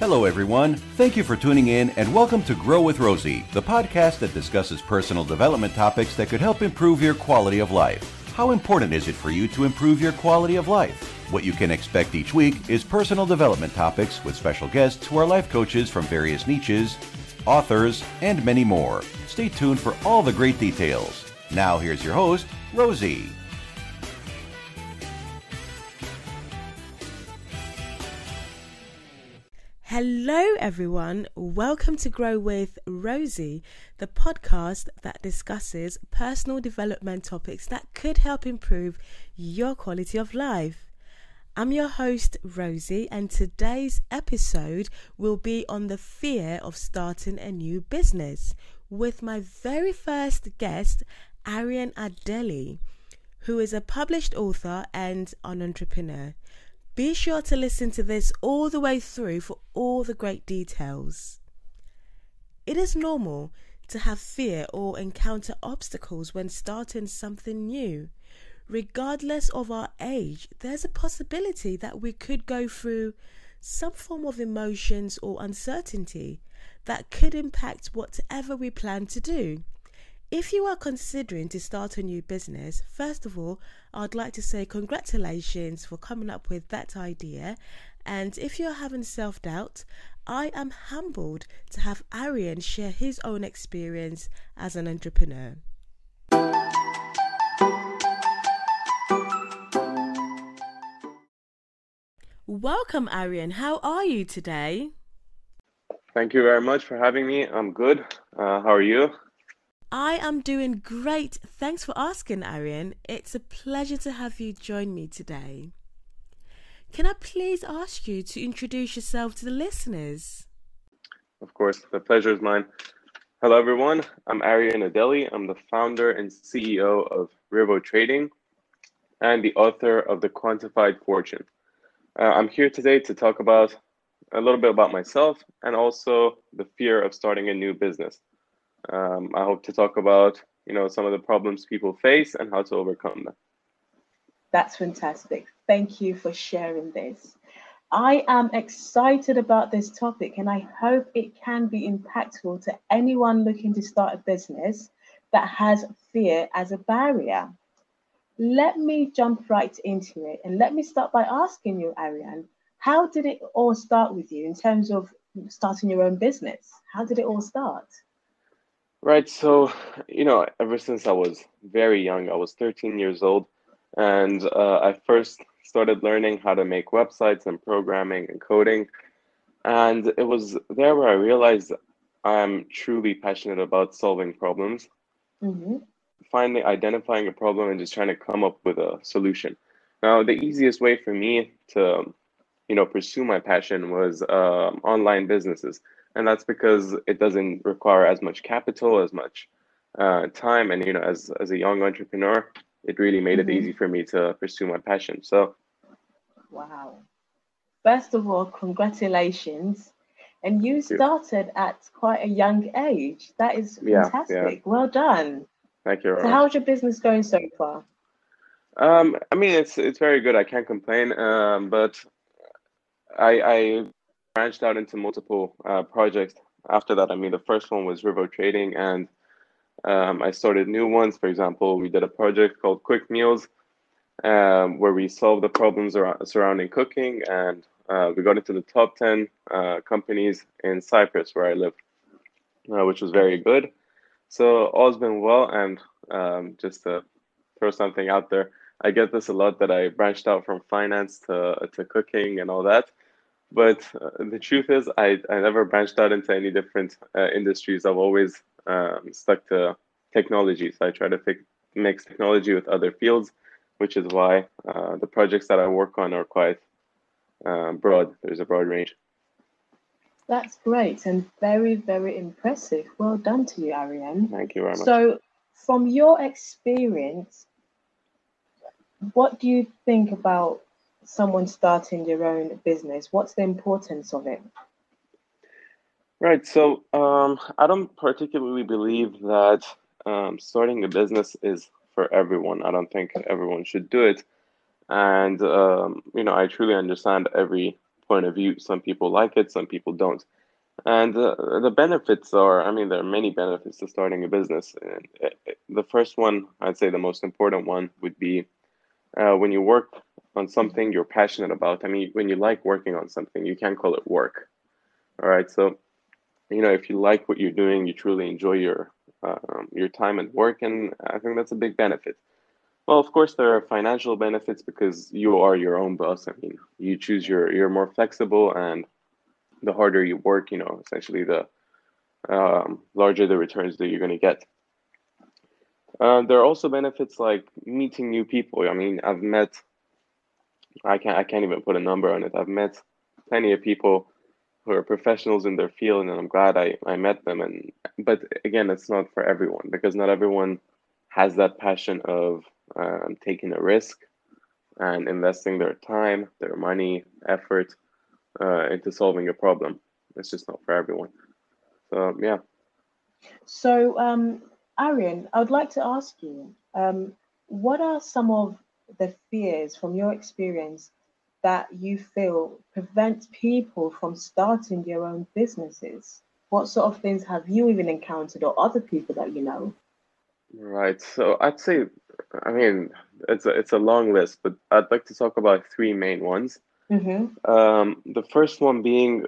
Hello, everyone. Thank you for tuning in and welcome to Grow with Rosie, the podcast that discusses personal development topics that could help improve your quality of life. How important is it for you to improve your quality of life? What you can expect each week is personal development topics with special guests who are life coaches from various niches, authors, and many more. Stay tuned for all the great details. Now, here's your host, Rosie. Hello, everyone. Welcome to Grow with Rosie, the podcast that discusses personal development topics that could help improve your quality of life. I'm your host, Rosie, and today's episode will be on the fear of starting a new business with my very first guest, Arian Adeli, who is a published author and an entrepreneur. Be sure to listen to this all the way through for all the great details. It is normal to have fear or encounter obstacles when starting something new. Regardless of our age, there's a possibility that we could go through some form of emotions or uncertainty that could impact whatever we plan to do. If you are considering to start a new business, first of all, I'd like to say congratulations for coming up with that idea. And if you're having self doubt, I am humbled to have Arian share his own experience as an entrepreneur. Welcome, Arian. How are you today? Thank you very much for having me. I'm good. Uh, how are you? I am doing great. Thanks for asking, Arian. It's a pleasure to have you join me today. Can I please ask you to introduce yourself to the listeners? Of course, the pleasure is mine. Hello, everyone. I'm Arian Adeli. I'm the founder and CEO of Rivo Trading and the author of The Quantified Fortune. Uh, I'm here today to talk about a little bit about myself and also the fear of starting a new business. Um, I hope to talk about you know some of the problems people face and how to overcome them. That's fantastic. Thank you for sharing this. I am excited about this topic and I hope it can be impactful to anyone looking to start a business that has fear as a barrier. Let me jump right into it and let me start by asking you, Arian, how did it all start with you in terms of starting your own business? How did it all start? Right. So, you know, ever since I was very young, I was 13 years old, and uh, I first started learning how to make websites and programming and coding. And it was there where I realized I'm truly passionate about solving problems. Mm-hmm finally identifying a problem and just trying to come up with a solution. Now, the easiest way for me to, you know, pursue my passion was um, online businesses, and that's because it doesn't require as much capital, as much uh, time, and you know, as as a young entrepreneur, it really made mm-hmm. it easy for me to pursue my passion. So, wow! First of all, congratulations. And you started at quite a young age. That is fantastic. Yeah, yeah. Well done. Thank you. So, how's your business going so far? Um, I mean, it's it's very good. I can't complain. Um, but I, I branched out into multiple uh, projects after that. I mean, the first one was Rivo Trading, and um, I started new ones. For example, we did a project called Quick Meals, um, where we solved the problems around, surrounding cooking, and uh, we got into the top ten uh, companies in Cyprus, where I live, uh, which was very good. So all's been well, and um, just to throw something out there, I get this a lot that I branched out from finance to to cooking and all that. But uh, the truth is, I, I never branched out into any different uh, industries. I've always um, stuck to technology. So I try to fi- mix technology with other fields, which is why uh, the projects that I work on are quite uh, broad. There's a broad range. That's great and very, very impressive. Well done to you, Arian. Thank you very much. So, from your experience, what do you think about someone starting their own business? What's the importance of it? Right. So, um, I don't particularly believe that um, starting a business is for everyone. I don't think everyone should do it. And, um, you know, I truly understand every point of view. Some people like it, some people don't. And uh, the benefits are, I mean, there are many benefits to starting a business. And uh, the first one, I'd say the most important one, would be uh, when you work on something you're passionate about. I mean, when you like working on something, you can't call it work. All right. So, you know, if you like what you're doing, you truly enjoy your um, your time at work, and I think that's a big benefit. Well, of course, there are financial benefits because you are your own boss. I mean, you choose your you're more flexible, and the harder you work, you know, essentially the um, larger the returns that you're going to get. Uh, there are also benefits like meeting new people. I mean, I've met, I can't, I can't even put a number on it. I've met plenty of people who are professionals in their field, and I'm glad I, I met them. And but again, it's not for everyone because not everyone has that passion of um, taking a risk and investing their time, their money, effort uh, into solving a problem. It's just not for everyone. So yeah. So um, Arian, I would like to ask you, um, what are some of the fears from your experience that you feel prevent people from starting their own businesses? What sort of things have you even encountered or other people that you know? Right. So I'd say, I mean, it's a, it's a long list, but I'd like to talk about three main ones. Mm-hmm. Um, the first one being,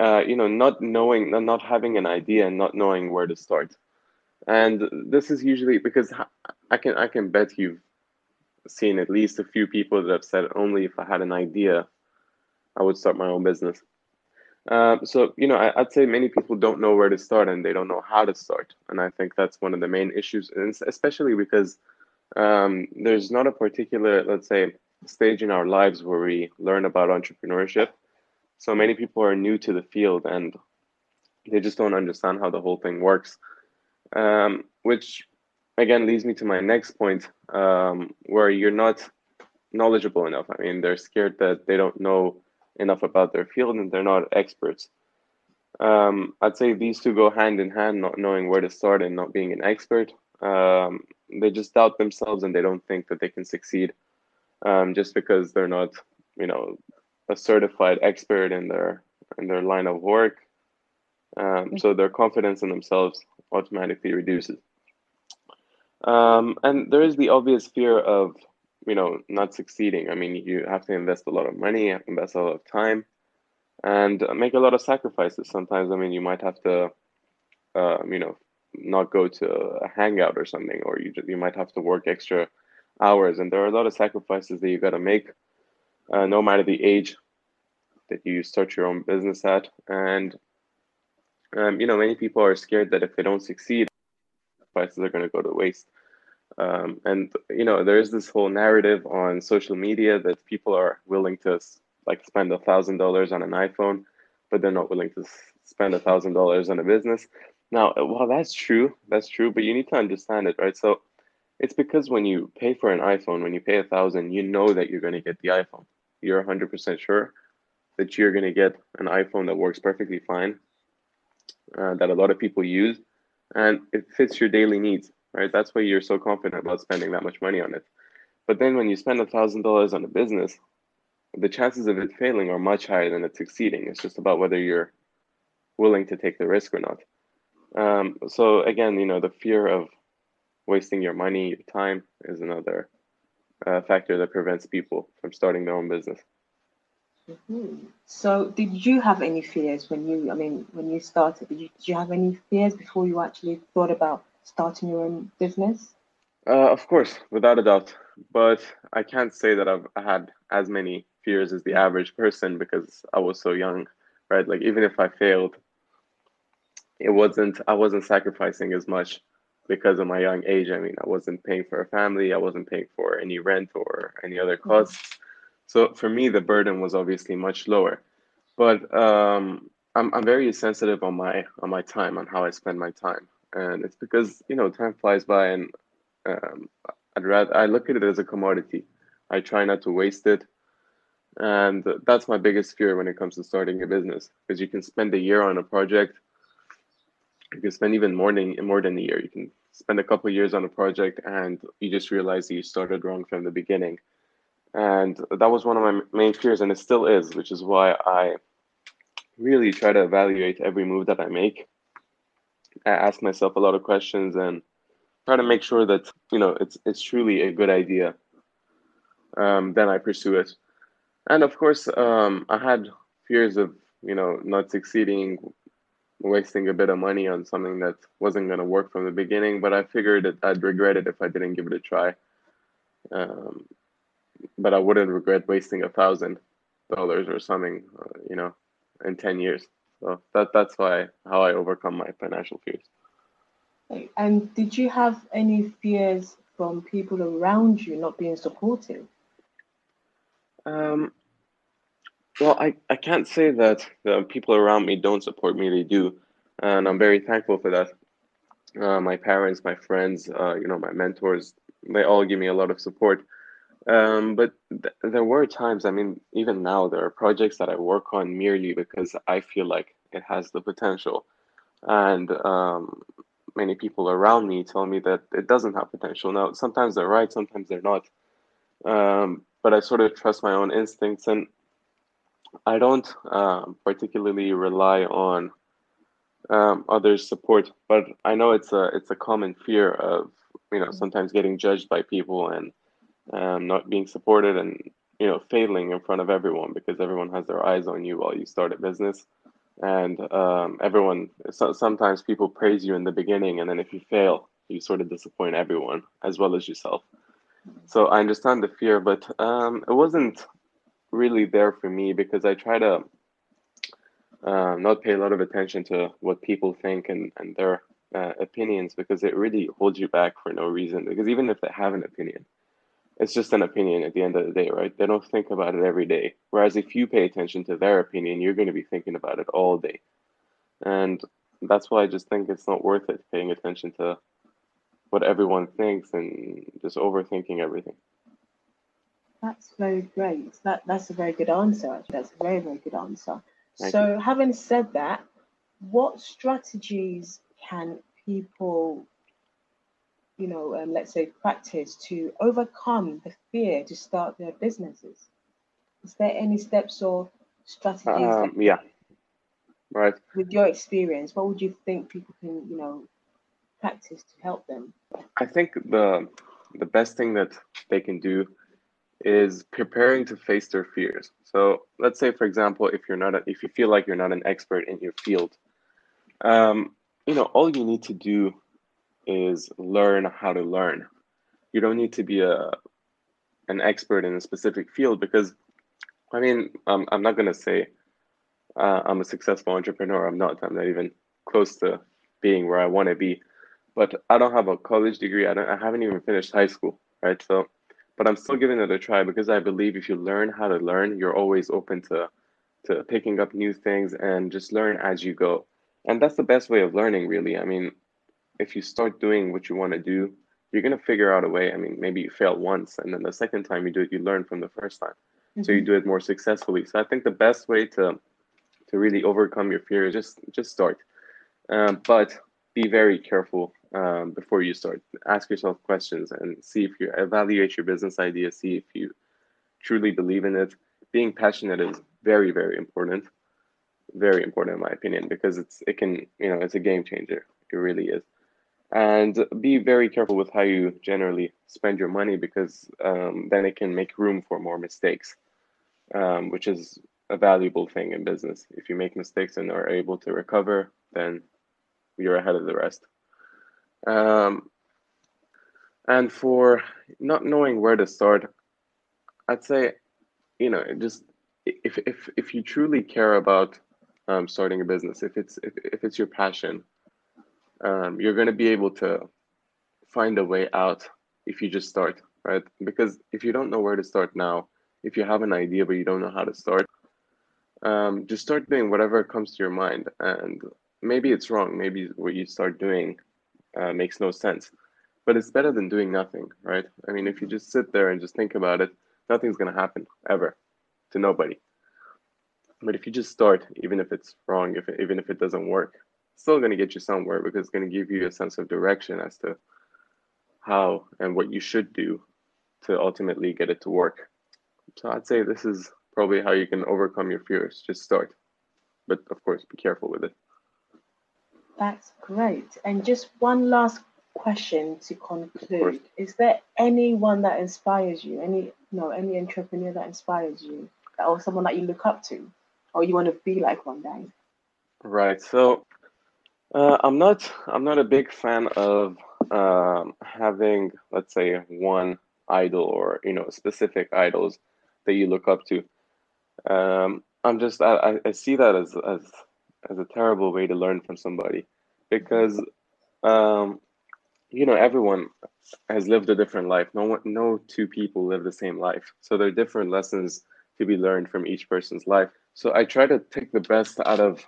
uh, you know, not knowing, not having an idea and not knowing where to start. And this is usually because I can I can bet you've seen at least a few people that have said only if I had an idea, I would start my own business. Um, so you know, I, would say many people don't know where to start and they don't know how to start, and I think that's one of the main issues, and especially because um, there's not a particular, let's say, stage in our lives where we learn about entrepreneurship. So many people are new to the field and they just don't understand how the whole thing works, um, which again leads me to my next point, um, where you're not knowledgeable enough. I mean, they're scared that they don't know enough about their field and they're not experts. Um, I'd say these two go hand in hand, not knowing where to start and not being an expert. Um, they just doubt themselves and they don't think that they can succeed um, just because they're not, you know, a certified expert in their in their line of work. Um, so their confidence in themselves automatically reduces. Um, and there is the obvious fear of, you know, not succeeding. I mean, you have to invest a lot of money, invest a lot of time, and make a lot of sacrifices. Sometimes, I mean, you might have to, uh, you know, not go to a hangout or something, or you just, you might have to work extra hours. And there are a lot of sacrifices that you got to make, uh, no matter the age that you start your own business at. And um, you know, many people are scared that if they don't succeed, prices are going to go to waste. Um, and you know, there is this whole narrative on social media that people are willing to like spend a thousand dollars on an iPhone, but they're not willing to spend a thousand dollars on a business. Now, while that's true, that's true, but you need to understand it, right? So it's because when you pay for an iPhone, when you pay a thousand, you know that you're going to get the iPhone. You're 100% sure that you're going to get an iPhone that works perfectly fine, uh, that a lot of people use, and it fits your daily needs, right? That's why you're so confident about spending that much money on it. But then when you spend a thousand dollars on a business, the chances of it failing are much higher than it succeeding. It's just about whether you're willing to take the risk or not. Um, so again, you know, the fear of wasting your money, your time is another uh, factor that prevents people from starting their own business. Mm-hmm. So, did you have any fears when you, I mean, when you started? Did you, did you have any fears before you actually thought about starting your own business? Uh, of course, without a doubt. But I can't say that I've had as many fears as the average person because I was so young, right? Like even if I failed, it wasn't I wasn't sacrificing as much because of my young age. I mean, I wasn't paying for a family, I wasn't paying for any rent or any other mm-hmm. costs. Mm-hmm. So for me, the burden was obviously much lower. But um, I'm I'm very sensitive on my on my time on how I spend my time, and it's because you know time flies by, and um, I'd rather I look at it as a commodity. I try not to waste it, and that's my biggest fear when it comes to starting a business because you can spend a year on a project you can spend even more than more than a year. You can spend a couple years on a project and you just realize that you started wrong from the beginning. And that was one of my main fears, and it still is, which is why I really try to evaluate every move that I make. I ask myself a lot of questions and try to make sure that you know it's it's truly a good idea. Um, then I pursue it, and of course, um, I had fears of you know not succeeding, wasting a bit of money on something that wasn't going to work from the beginning. But I figured that I'd regret it if I didn't give it a try. Um, but I wouldn't regret wasting a thousand dollars or something, uh, you know, in ten years. So that that's why how I overcome my financial fears. And did you have any fears from people around you not being supportive? Um, well, I, I can't say that the people around me don't support me. They do, and I'm very thankful for that. Uh, my parents, my friends, uh, you know, my mentors, they all give me a lot of support. Um, but th- there were times, I mean, even now, there are projects that I work on merely because I feel like it has the potential. And um, many people around me tell me that it doesn't have potential. Now, sometimes they're right, sometimes they're not. Um, but I sort of trust my own instincts and I don't um, particularly rely on um, others' support. But I know it's a it's a common fear of you know sometimes getting judged by people and um, not being supported and you know failing in front of everyone because everyone has their eyes on you while you start a business. And um, everyone so, sometimes people praise you in the beginning and then if you fail you sort of disappoint everyone as well as yourself. So i understand the fear but um, it wasn't really there for me because i try to uh, not pay a lot of attention to what people think and, and their uh, opinions because it really holds you back for no reason because even if they have an opinion it's just an opinion at the end of the day, right? They don't think about it every day. Whereas if you pay attention to their opinion, you're going to be thinking about it all day. And that's why I just think it's not worth it paying attention to what everyone thinks and just overthinking everything. That's very great. That that's a very good answer. Actually, that's a very very good answer. Thank so, you. having said that, what strategies can people you know, um, let's say practice to overcome the fear to start their businesses? Is there any steps or strategies? Um, yeah, right. With your experience, what would you think people can, you know, practice to help them? I think the the best thing that they can do is preparing to face their fears. So let's say, for example, if you're not, a, if you feel like you're not an expert in your field, um, you know, all you need to do is learn how to learn. You don't need to be a an expert in a specific field because, I mean, I'm I'm not gonna say uh, I'm a successful entrepreneur. I'm not. I'm not even close to being where I want to be. But I don't have a college degree. I don't. I haven't even finished high school, right? So, but I'm still giving it a try because I believe if you learn how to learn, you're always open to to picking up new things and just learn as you go. And that's the best way of learning, really. I mean, if you start doing what you want to do, you're going to figure out a way. I mean, maybe you fail once, and then the second time you do it, you learn from the first time. Mm-hmm. So you mm-hmm. do it more successfully. So I think the best way to to really overcome your fear is just just start, um, but be very careful um, before you start. Ask yourself questions and see if you evaluate your business idea. See if you truly believe in it. Being passionate is very very important, very important in my opinion because it's it can you know it's a game changer. It really is and be very careful with how you generally spend your money because um, then it can make room for more mistakes, um, which is a valuable thing in business. If you make mistakes and are able to recover, then you're ahead of the rest. Um, and for not knowing where to start, I'd say, you know, just if if if you truly care about um, starting a business, if it's if, if it's your passion, um, you're going to be able to find a way out if you just start, right? Because if you don't know where to start now, if you have an idea but you don't know how to start, um, just start doing whatever comes to your mind. And maybe it's wrong. Maybe what you start doing uh, makes no sense, but it's better than doing nothing, right? I mean, if you just sit there and just think about it, nothing's going to happen ever to nobody. But if you just start, even if it's wrong, if even if it doesn't work, still going to get you somewhere because it's going to give you a sense of direction as to how and what you should do to ultimately get it to work. so I'd say this is probably how you can overcome your fears. Just start, but of course, be careful with it. That's great. And just one last question to conclude: Is there anyone that inspires you? Any no, any entrepreneur that inspires you, or someone that you look up to, or you want to be like one day? Right. So uh, I'm not I'm not a big fan of um, having let's say one idol or you know specific idols that you look up to. Um, I'm just I, I see that as as as a terrible way to learn from somebody because um, you know everyone has lived a different life. No one, no two people live the same life, so there are different lessons to be learned from each person's life. So I try to take the best out of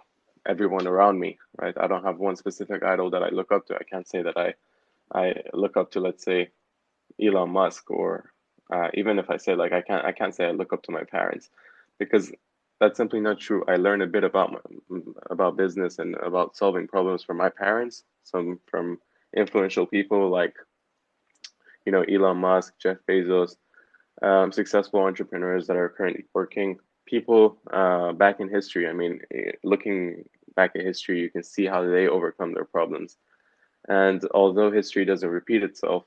everyone around me. Right? I don't have one specific idol that I look up to. I can't say that I I look up to, let's say, Elon Musk, or uh, even if I say like I can't I can't say I look up to my parents because that's simply not true. I learned a bit about my, about business and about solving problems from my parents, some from influential people like you know Elon Musk, Jeff Bezos, um, successful entrepreneurs that are currently working. People uh, back in history. I mean, eh, looking back at history, you can see how they overcome their problems. And although history doesn't repeat itself,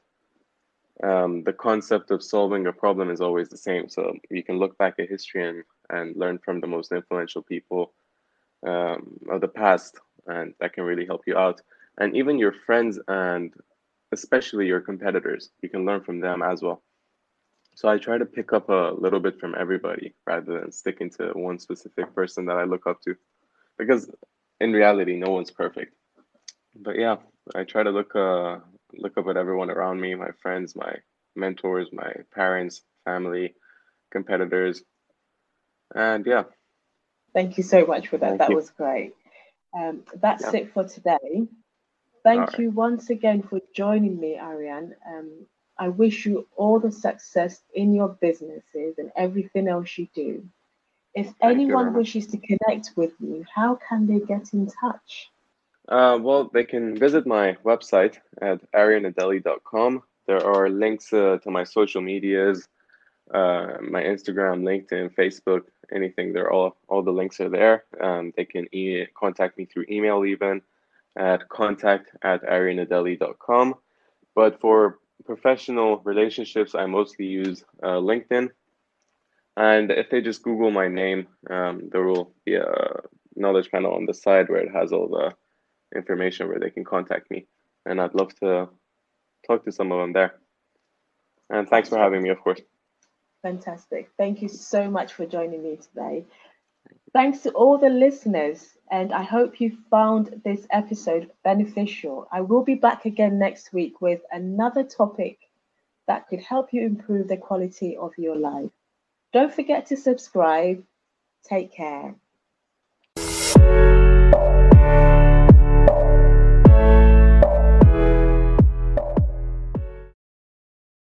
um, the concept of solving a problem is always the same. So you can look back at history and, and learn from the most influential people um, of the past, and that can really help you out. And even your friends and especially your competitors, you can learn from them as well. So I try to pick up a little bit from everybody rather than sticking to one specific person that I look up to, because in reality, no one's perfect. But yeah, I try to look uh, look up at everyone around me, my friends, my mentors, my parents, family, competitors. And yeah. Thank you so much for that. Thank that you. was great. Um, that's yeah. it for today. Thank right. you once again for joining me, Arian. Um, I wish you all the success in your businesses and everything else you do. If anyone wishes to connect with you, how can they get in touch? Uh, well, they can visit my website at arianadeli.com. There are links uh, to my social medias, uh, my Instagram, LinkedIn, Facebook, anything. They're all all the links are there. Um, they can e- contact me through email even at contact at arianadeli.com. But for professional relationships, I mostly use uh, LinkedIn. And if they just Google my name, um, there will be a knowledge panel on the side where it has all the information where they can contact me. And I'd love to talk to some of them there. And thanks for having me, of course. Fantastic. Thank you so much for joining me today. Thanks to all the listeners, and I hope you found this episode beneficial. I will be back again next week with another topic that could help you improve the quality of your life. Don't forget to subscribe. Take care.